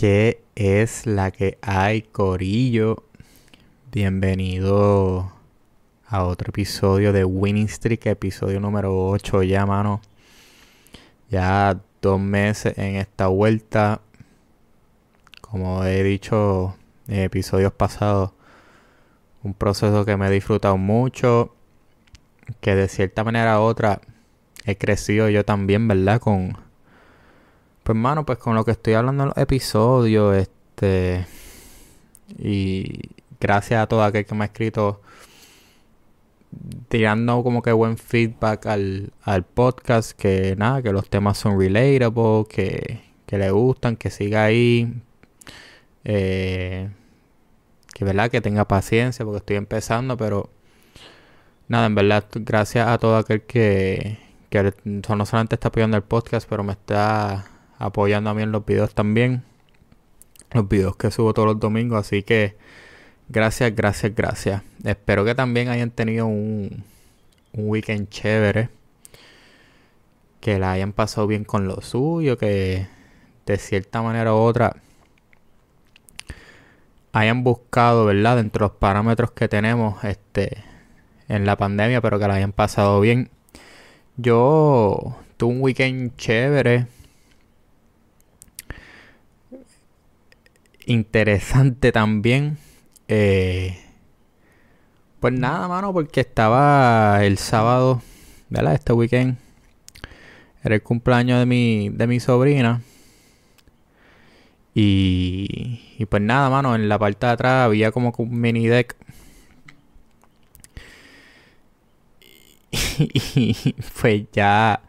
¿Qué es la que hay, Corillo? Bienvenido a otro episodio de Winning Streak, episodio número 8 ya, mano. Ya dos meses en esta vuelta. Como he dicho en episodios pasados, un proceso que me he disfrutado mucho, que de cierta manera u otra he crecido yo también, ¿verdad? Con, pues hermano, pues con lo que estoy hablando en los episodios, este, y gracias a todo aquel que me ha escrito tirando como que buen feedback al, al podcast, que nada, que los temas son relatable, que, que le gustan, que siga ahí. Eh, que verdad que tenga paciencia porque estoy empezando, pero nada, en verdad, gracias a todo aquel que, que no solamente está apoyando el podcast, pero me está apoyando a mí en los videos también. Los videos que subo todos los domingos, así que gracias, gracias, gracias. Espero que también hayan tenido un, un weekend chévere. Que la hayan pasado bien con lo suyo, que de cierta manera u otra hayan buscado, ¿verdad? Dentro de los parámetros que tenemos este, en la pandemia, pero que la hayan pasado bien. Yo tuve un weekend chévere. Interesante también. Eh, pues nada, mano, porque estaba el sábado, ¿verdad? Este weekend. Era el cumpleaños de mi, de mi sobrina. Y, y pues nada, mano, en la parte de atrás había como un mini deck. Y, pues ya,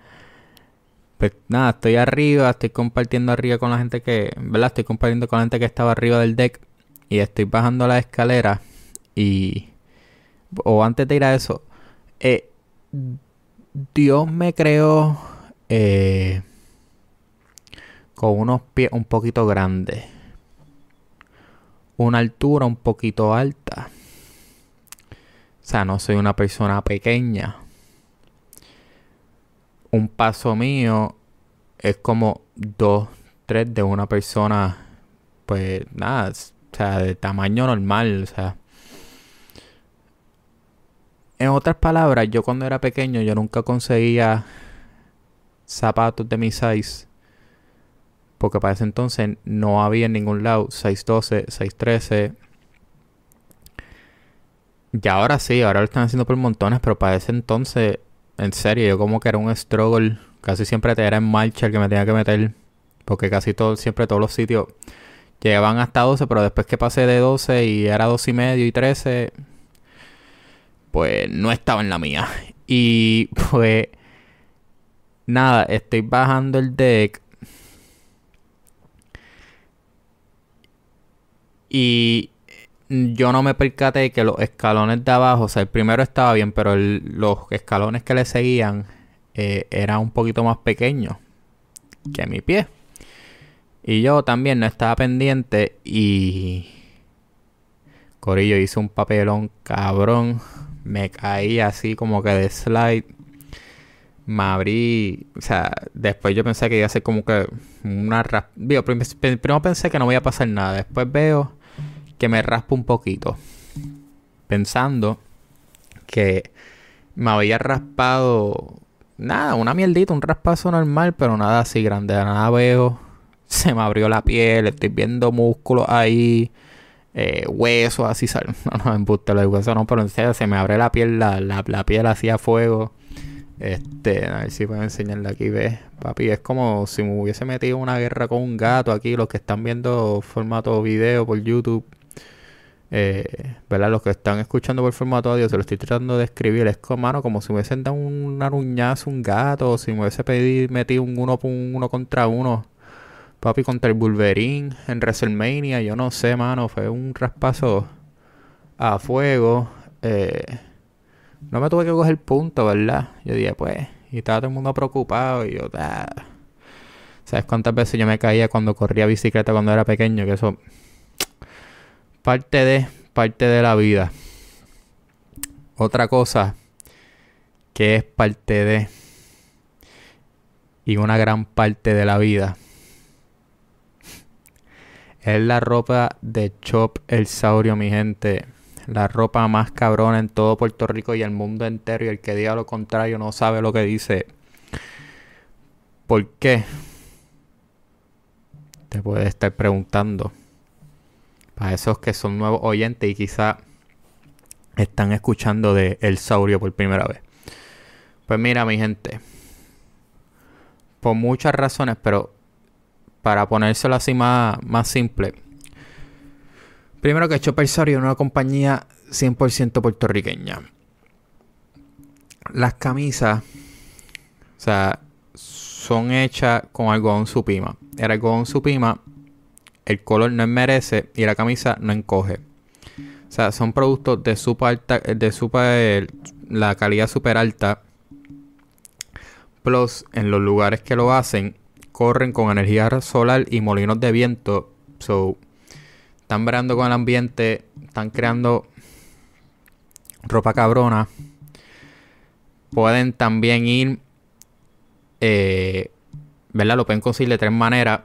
pues nada, estoy arriba, estoy compartiendo arriba con la gente que, ¿verdad? Estoy compartiendo con la gente que estaba arriba del deck y estoy bajando la escalera y, o antes de ir a eso, eh, Dios me creó eh, con unos pies un poquito grandes, una altura un poquito alta. O sea, no soy una persona pequeña. Un paso mío es como dos, tres de una persona, pues nada, o sea, de tamaño normal, o sea. En otras palabras, yo cuando era pequeño yo nunca conseguía zapatos de mi size porque para ese entonces no había en ningún lado 612, 613. Y ahora sí, ahora lo están haciendo por montones, pero para ese entonces, en serio, yo como que era un struggle. Casi siempre era en marcha el que me tenía que meter. Porque casi todo, siempre todos los sitios llegaban hasta 12, pero después que pasé de 12 y era 12 y medio y 13, pues no estaba en la mía. Y pues nada, estoy bajando el deck Y yo no me percaté que los escalones de abajo, o sea, el primero estaba bien, pero los escalones que le seguían eh, eran un poquito más pequeños que mi pie. Y yo también no estaba pendiente y... Corillo hice un papelón cabrón. Me caí así como que de slide. Me abrí. O sea, después yo pensé que iba a ser como que una Primero pensé que no iba a pasar nada. Después veo que me raspo un poquito. Pensando que me había raspado. Nada, una mierdita, un raspazo normal, pero nada así grande. nada veo. Se me abrió la piel, estoy viendo músculos ahí. Eh, huesos así salen. No, no, embuste los huesos no, pero en serio se me abre la piel, la, la, la piel hacía fuego. Este, a ver si puedo enseñarle aquí, ve, papi, es como si me hubiese metido una guerra con un gato aquí, los que están viendo formato video por YouTube eh, ¿verdad? Los que están escuchando por formato audio, se lo estoy tratando de escribir. Es como, mano, como si me hubiesen dado un aruñazo, un gato, o si me hubiese pedido, metido un uno, uno contra uno. Papi, contra el Wolverine en WrestleMania, yo no sé, mano, fue un raspazo a fuego. Eh, no me tuve que coger punto, ¿verdad? Yo dije, pues, y estaba todo el mundo preocupado, y yo, ah. ¿Sabes cuántas veces yo me caía cuando corría bicicleta cuando era pequeño? Que eso parte de, parte de la vida. Otra cosa que es parte de y una gran parte de la vida Es la ropa de Chop el Saurio, mi gente. La ropa más cabrona en todo Puerto Rico y el mundo entero. Y el que diga lo contrario no sabe lo que dice. ¿Por qué? Te puedes estar preguntando. Para esos que son nuevos oyentes y quizá están escuchando de El Saurio por primera vez. Pues mira, mi gente. Por muchas razones, pero para ponérselo así más, más simple. Primero que Chopper Saurio es una compañía 100% puertorriqueña. Las camisas, o sea, son hechas con algodón supima. El algodón supima, el color no enmerece y la camisa no encoge. O sea, son productos de super alta, de super, la calidad super alta. Plus, en los lugares que lo hacen, corren con energía solar y molinos de viento. So, están brando con el ambiente, están creando ropa cabrona. Pueden también ir, eh, ¿verdad? Lo pueden conseguir de tres maneras.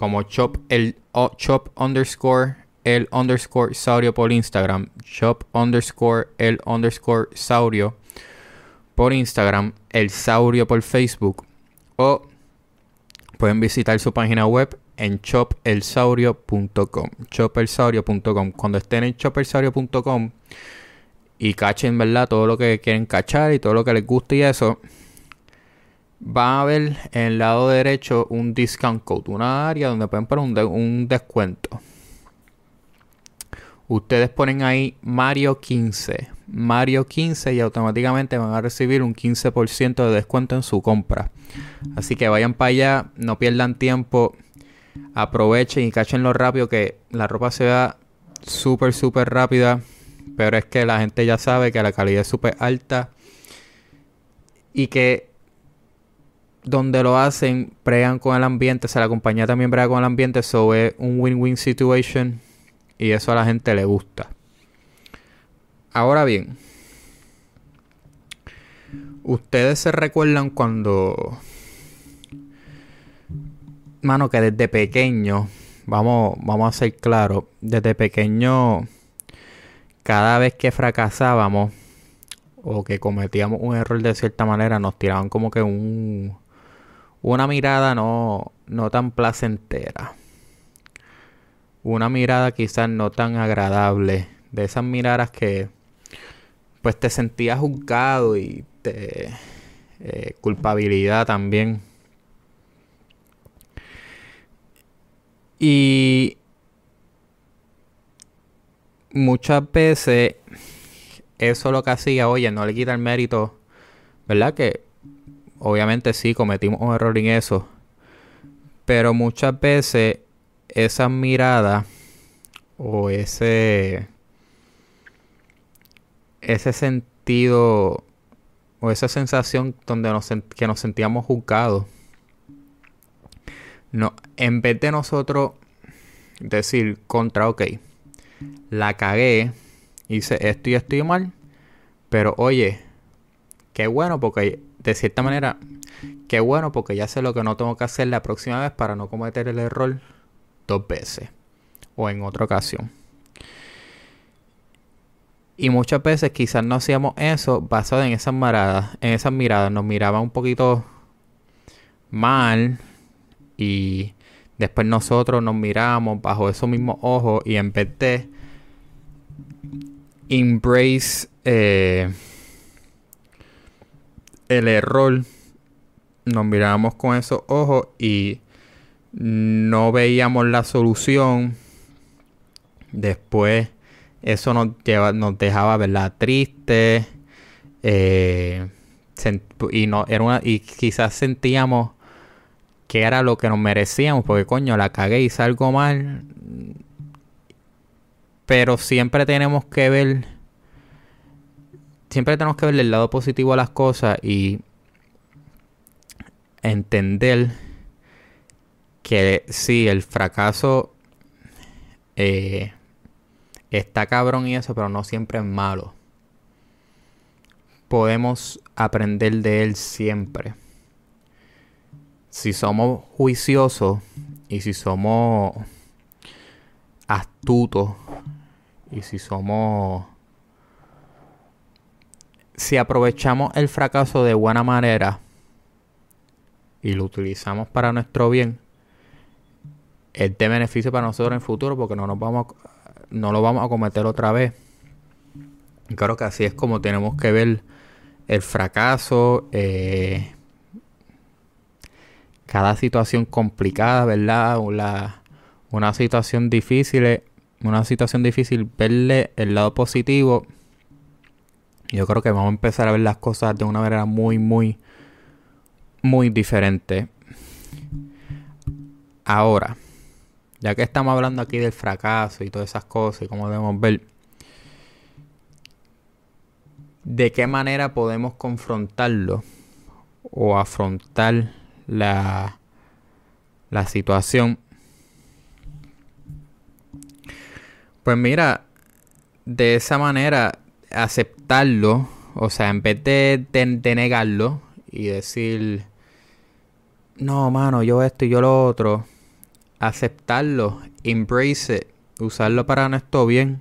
Como chop, el chop underscore el underscore saurio por Instagram, shop underscore el underscore saurio por Instagram, el saurio por Facebook o pueden visitar su página web en chopelsaurio.com chopelsaurio.com cuando estén en chopelsaurio.com y cachen, ¿verdad? Todo lo que quieren cachar y todo lo que les guste y eso van a ver en el lado derecho un discount code, una área donde pueden poner un descuento ustedes ponen ahí Mario 15. Mario 15 y automáticamente van a recibir un 15% de descuento en su compra. Así que vayan para allá, no pierdan tiempo, aprovechen y cachenlo rápido que la ropa se vea súper, súper rápida. Pero es que la gente ya sabe que la calidad es súper alta y que donde lo hacen, pregan con el ambiente, o sea, la compañía también prega con el ambiente, eso es un win-win situation y eso a la gente le gusta. Ahora bien, ustedes se recuerdan cuando, mano, que desde pequeño, vamos, vamos a ser claros, desde pequeño, cada vez que fracasábamos o que cometíamos un error de cierta manera, nos tiraban como que un, una mirada no, no tan placentera una mirada quizás no tan agradable, de esas miradas que pues te sentías juzgado y te eh, culpabilidad también. Y muchas veces eso lo que hacía, oye, no le quita el mérito, ¿verdad? Que obviamente sí cometimos un error en eso, pero muchas veces esa mirada o ese ese sentido o esa sensación donde nos que nos sentíamos juzgados no en vez de nosotros decir contra ok la cagué hice esto y estoy mal pero oye qué bueno porque de cierta manera qué bueno porque ya sé lo que no tengo que hacer la próxima vez para no cometer el error dos veces o en otra ocasión. Y muchas veces quizás no hacíamos eso basado en esas miradas. En esas miradas nos miraba un poquito mal. Y después nosotros nos miramos bajo esos mismos ojos. Y en vez de embrace eh, el error, nos mirábamos con esos ojos y no veíamos la solución. Después eso nos, nos dejaba ¿verdad? triste. Eh, y, no, era una, y quizás sentíamos que era lo que nos merecíamos. Porque coño, la cagué, y algo mal. Pero siempre tenemos que ver. Siempre tenemos que ver el lado positivo a las cosas y entender que sí, el fracaso eh, está cabrón y eso, pero no siempre es malo. Podemos aprender de él siempre. Si somos juiciosos y si somos astutos y si somos si aprovechamos el fracaso de buena manera y lo utilizamos para nuestro bien, es de beneficio para nosotros en el futuro porque no nos vamos no lo vamos a cometer otra vez. creo que así es como tenemos que ver el fracaso, eh, cada situación complicada, ¿verdad? Una situación difícil, una situación difícil, verle el lado positivo yo creo que vamos a empezar a ver las cosas de una manera muy, muy, muy diferente. Ahora, ya que estamos hablando aquí del fracaso y todas esas cosas y cómo debemos ver, ¿de qué manera podemos confrontarlo o afrontar la, la situación? Pues mira, de esa manera o sea, en vez de, de, negarlo y decir, no, mano, yo esto y yo lo otro, aceptarlo, embrace it, usarlo para nuestro bien,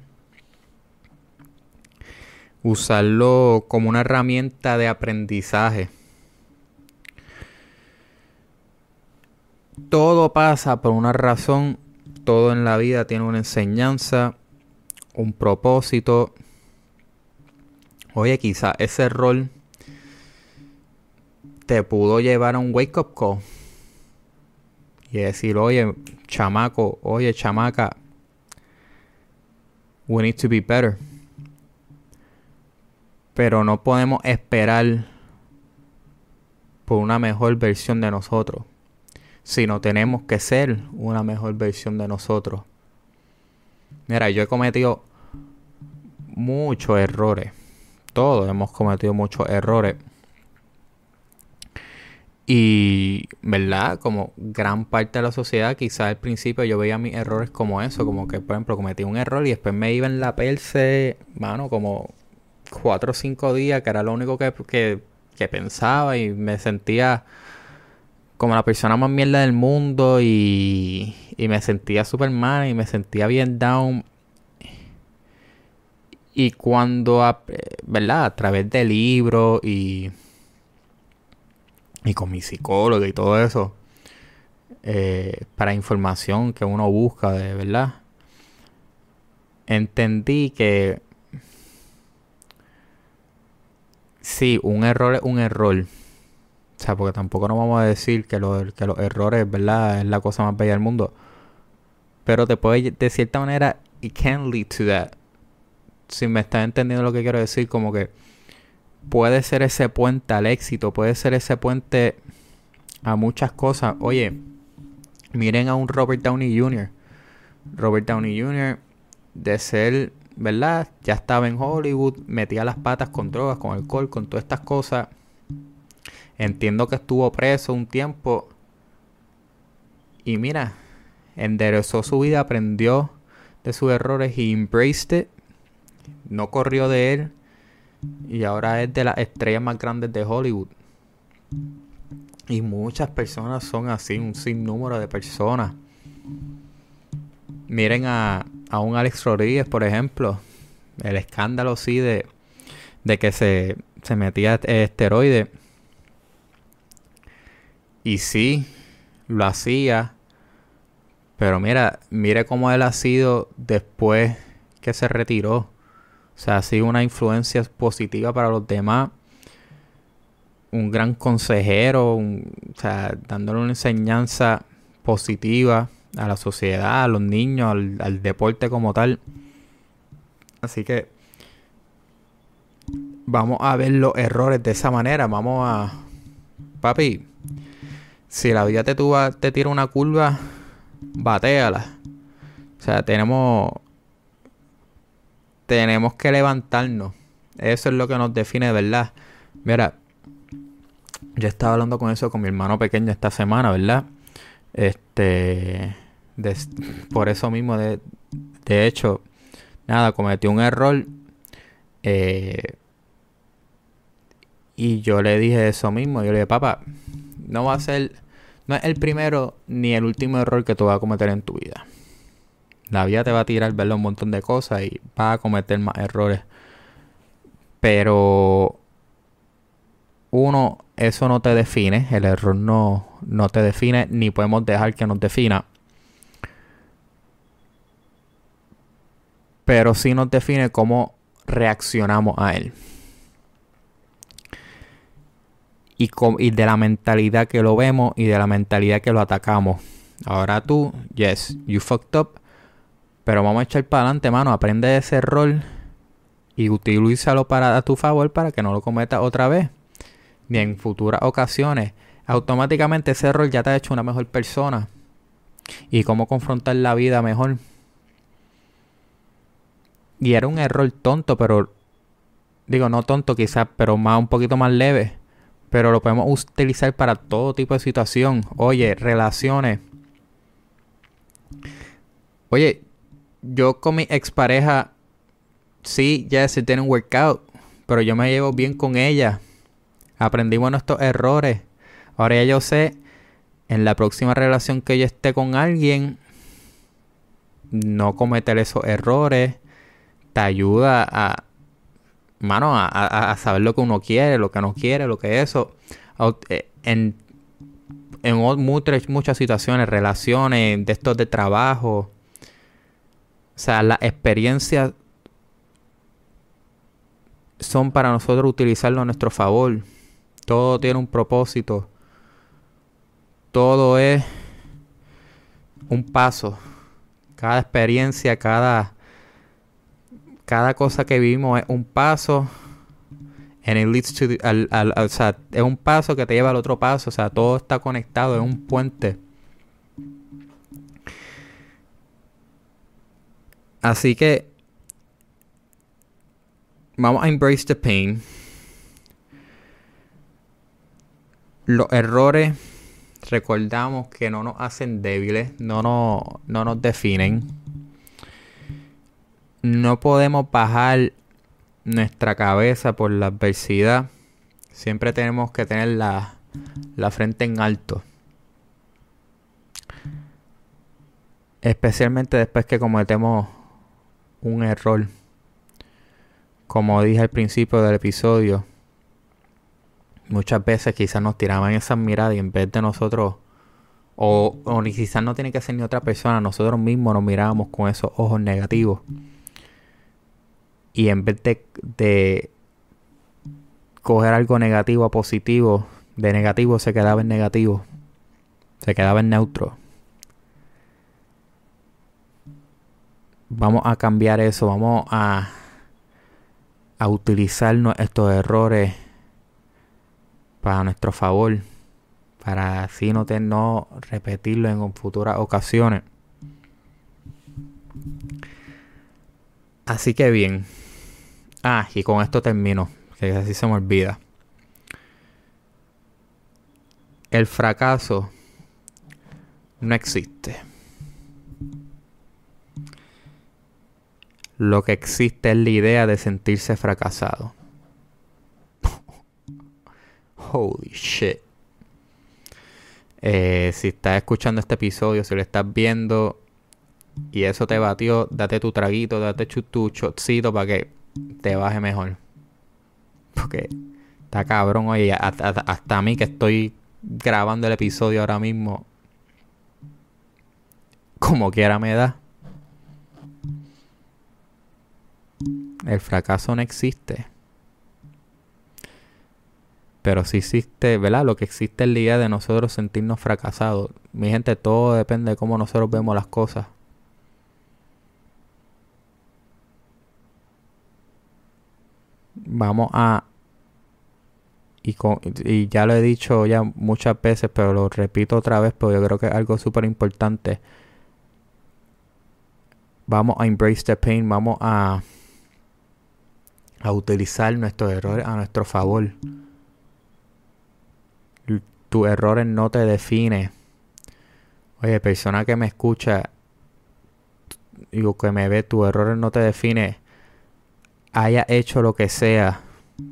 usarlo como una herramienta de aprendizaje. Todo pasa por una razón, todo en la vida tiene una enseñanza, un propósito Oye, quizá ese rol te pudo llevar a un wake up call. Y decir, oye, chamaco, oye, chamaca, we need to be better. Pero no podemos esperar por una mejor versión de nosotros, sino tenemos que ser una mejor versión de nosotros. Mira, yo he cometido muchos errores todos hemos cometido muchos errores. Y, ¿verdad? Como gran parte de la sociedad, quizás al principio yo veía mis errores como eso, como que, por ejemplo, cometí un error y después me iba en la perse, mano, como cuatro o cinco días, que era lo único que, que, pensaba y me sentía como la persona más mierda del mundo y, y me sentía súper mal y me sentía bien down y cuando, ¿verdad? A través de libros y, y con mi psicólogo y todo eso, eh, para información que uno busca, de verdad, entendí que sí, un error es un error. O sea, porque tampoco nos vamos a decir que, que los errores, ¿verdad? Es la cosa más bella del mundo. Pero te puede, de cierta manera, it can lead to that si me está entendiendo lo que quiero decir, como que puede ser ese puente al éxito, puede ser ese puente a muchas cosas. Oye, miren a un Robert Downey Jr. Robert Downey Jr. de ser, ¿verdad? Ya estaba en Hollywood, metía las patas con drogas, con alcohol, con todas estas cosas. Entiendo que estuvo preso un tiempo. Y mira, enderezó su vida, aprendió de sus errores y embraced it no corrió de él y ahora es de las estrellas más grandes de Hollywood. Y muchas personas son así, un sinnúmero de personas. Miren a, a un Alex Rodríguez, por ejemplo. El escándalo, sí, de, de que se, se metía esteroide. Y sí, lo hacía. Pero mira, mire cómo él ha sido después que se retiró. O sea, ha sido una influencia positiva para los demás. Un gran consejero, o sea, dándole una enseñanza positiva a la sociedad, a los niños, al, deporte como tal. Así que vamos a ver los errores de esa manera. Vamos a. Papi, si la vida te, te tira una curva, bateala. O sea, tenemos tenemos que levantarnos. Eso es lo que nos define de verdad. Mira, yo estaba hablando con eso con mi hermano pequeño esta semana, ¿verdad? Este, por eso mismo, de, de hecho, nada, cometió un error. Eh, y yo le dije eso mismo. Yo le dije, papá, no va a ser, no es el primero ni el último error que tú vas a cometer en tu vida. La vida te va a tirar, verlo un montón de cosas y vas a cometer más errores. Pero uno, eso no te define, el error no, no te define, ni podemos dejar que nos defina. Pero sí nos define cómo reaccionamos a él. Y, y de la mentalidad que lo vemos y de la mentalidad que lo atacamos. Ahora tú, yes, you fucked up. Pero vamos a echar para adelante, mano. Aprende de ese error y utilízalo para a tu favor para que no lo cometas otra vez. Ni en futuras ocasiones. Automáticamente ese error ya te ha hecho una mejor persona. Y cómo confrontar la vida mejor. Y era un error tonto, pero digo, no tonto quizás, pero más un poquito más leve. Pero lo podemos utilizar para todo tipo de situación. Oye, relaciones. Oye, yo con mi expareja, sí, ya se tiene un workout, pero yo me llevo bien con ella. Aprendimos nuestros errores. Ahora ya yo sé, en la próxima relación que yo esté con alguien, no cometer esos errores. Te ayuda a, mano, a, saber lo que uno quiere, lo que no quiere, lo que eso. Eh, en, en muchas, muchas situaciones, relaciones, de estos de trabajo, sea, las experiencias son para nosotros utilizarlo a nuestro favor. Todo tiene un propósito. Todo es un paso. Cada experiencia, cada, cada cosa que vivimos es un paso. And it leads to o sea, es un paso que te lleva al otro paso. O sea, todo está conectado, es un puente. Así que vamos a embrace the pain. Los errores, recordamos que no nos hacen débiles, no, no, no nos definen. No podemos bajar nuestra cabeza por la adversidad. Siempre tenemos que tener la, la frente en alto. Especialmente después que cometemos un error. Como dije al principio del episodio, muchas veces quizás nos tiraban esas miradas y en vez de nosotros, o, o quizás no tiene que ser ni otra persona, nosotros mismos nos mirábamos con esos ojos negativos. Y en vez de, de coger algo negativo a positivo, de negativo se quedaba en negativo, se quedaba en neutro. Vamos a cambiar eso, vamos a, a utilizar estos errores para nuestro favor, para así no, no repetirlo en futuras ocasiones. Así que bien. Ah, y con esto termino, que así se me olvida. El fracaso no existe. Lo que existe es la idea de sentirse fracasado. Holy shit. Eh, si estás escuchando este episodio, si lo estás viendo y eso te batió, date tu traguito, date tu shotcito para que te baje mejor. Porque está cabrón, oye, hasta, hasta a mí que estoy grabando el episodio ahora mismo, como quiera me da. El fracaso no existe. Pero sí existe, ¿verdad? Lo que existe es la idea de nosotros sentirnos fracasados. Mi gente, todo depende de cómo nosotros vemos las cosas. Vamos a... Y, y ya lo he dicho ya muchas veces, pero lo repito otra vez porque yo creo que es algo súper importante. Vamos a embrace the pain, vamos a a utilizar nuestros errores a nuestro favor. Tus errores no te definen. Oye, persona que me escucha, digo que me ve, tus errores no te define. Haya hecho lo que sea,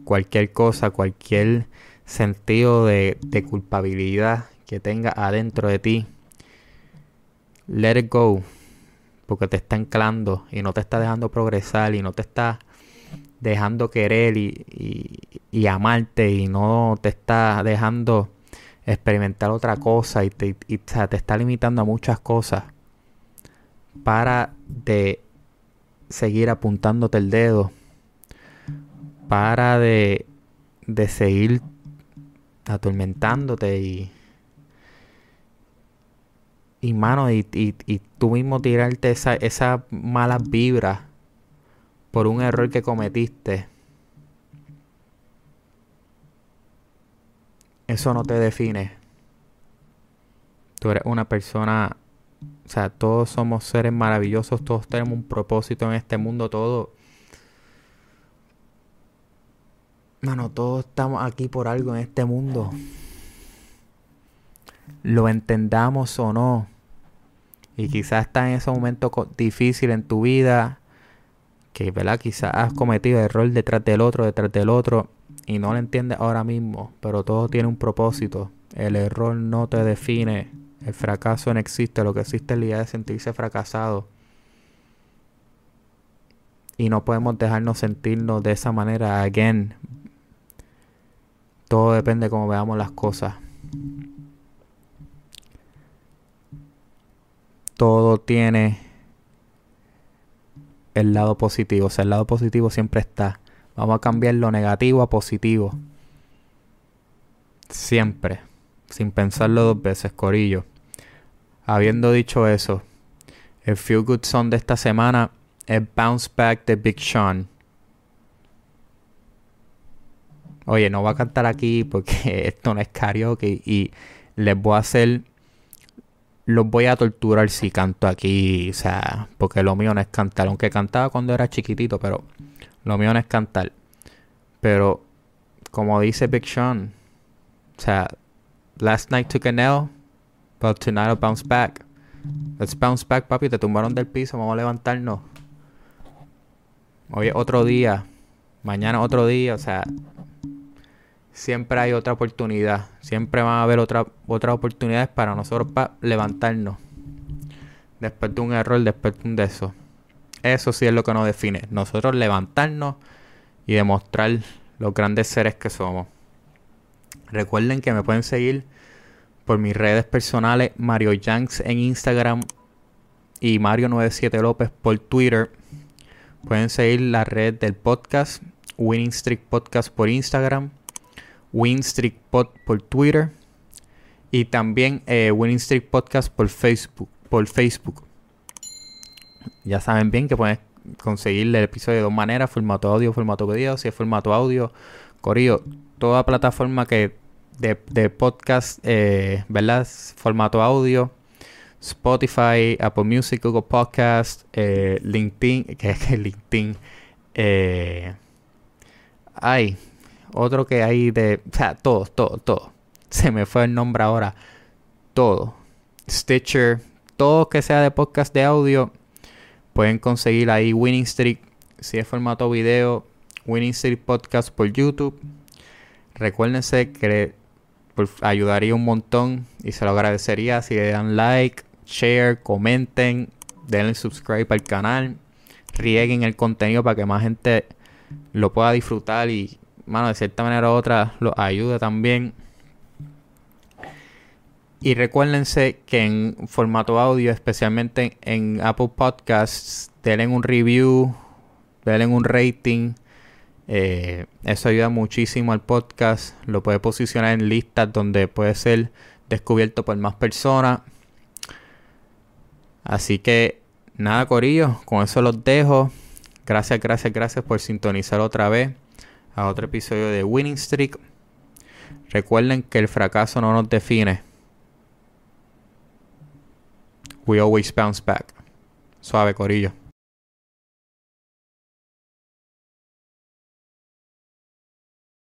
cualquier cosa, cualquier sentido de, de culpabilidad que tenga adentro de ti. Let it go. porque te está anclando y no te está dejando progresar y no te está dejando querer y, amarte y no te está dejando experimentar otra cosa y, te, te está limitando a muchas cosas. Para de seguir apuntándote el dedo. Para de, de seguir atormentándote y, y mano, y, y, tú mismo tirarte esa, esa malas vibras por un error que cometiste. Eso no te define. Tú eres una persona, o sea, todos somos seres maravillosos, todos tenemos un propósito en este mundo, todo. Mano, todos estamos aquí por algo en este mundo. Lo entendamos o no. Y quizás estás en ese momento difícil en tu vida. Que, ¿verdad? Quizás has cometido error detrás del otro, detrás del otro. Y no lo entiendes ahora mismo. Pero todo tiene un propósito. El error no te define. El fracaso no existe. Lo que existe es la idea de sentirse fracasado. Y no podemos dejarnos sentirnos de esa manera. Again, todo depende de cómo veamos las cosas. Todo tiene el lado positivo. O sea, el lado positivo siempre está. Vamos a cambiar lo negativo a positivo. Siempre. Sin pensarlo dos veces, Corillo. Habiendo dicho eso, el Feel Good Song de esta semana es Bounce Back de Big Sean. oye, no voy a cantar aquí porque esto no es karaoke y les voy a hacer, los voy a torturar si canto aquí, o sea, porque lo mío no es cantar, aunque cantaba cuando era chiquitito, pero lo mío no es cantar. Pero, como dice Big Sean, o sea, last night took a nail, but tonight I'll bounce back. Let's bounce back, papi, te tumbaron del piso, vamos a levantarnos. Hoy es otro día, mañana otro día, o sea, siempre hay otra oportunidad. Siempre van a haber otra, otras oportunidades para nosotros para levantarnos. Después de un error, después de un de eso. Eso sí es lo que nos define. Nosotros levantarnos y demostrar los grandes seres que somos. Recuerden que me pueden seguir por mis redes personales Mario Yanks en Instagram y Mario97 López por Twitter. Pueden seguir la red del podcast Winning Streak Podcast por Instagram Winning Streak Pod por Twitter y también eh, Winning Streak Podcast por Facebook. Por Facebook. Ya saben bien que pueden conseguir el episodio de dos maneras, formato audio, formato video, si es formato audio, corrido, toda plataforma que de, podcast, eh, ¿verdad? Formato audio, Spotify, Apple Music, Google Podcast, eh, LinkedIn, que es LinkedIn, eh, otro que hay de. Todo, todo, todo. Se me fue el nombre ahora. Todo. Stitcher. Todo que sea de podcast de audio. Pueden conseguir ahí Winning Streak. Si es formato video. Winning Streak Podcast por YouTube. Recuérdense que ayudaría un montón. Y se lo agradecería si le dan like, share, comenten. Denle subscribe al canal. Rieguen el contenido para que más gente lo pueda disfrutar y mano, de cierta manera u otra los ayuda también. Y recuérdense que en formato audio, especialmente en, Apple Podcasts, denle un review, denle un rating. Eh, eso ayuda muchísimo al podcast. Lo puede posicionar en listas donde puede ser descubierto por más personas. Así que nada, Corillo, con eso los dejo. Gracias, gracias, gracias por sintonizar otra vez a otro episodio de Winning Streak. Recuerden que el fracaso no nos define. We always bounce back. Suave, Corillo.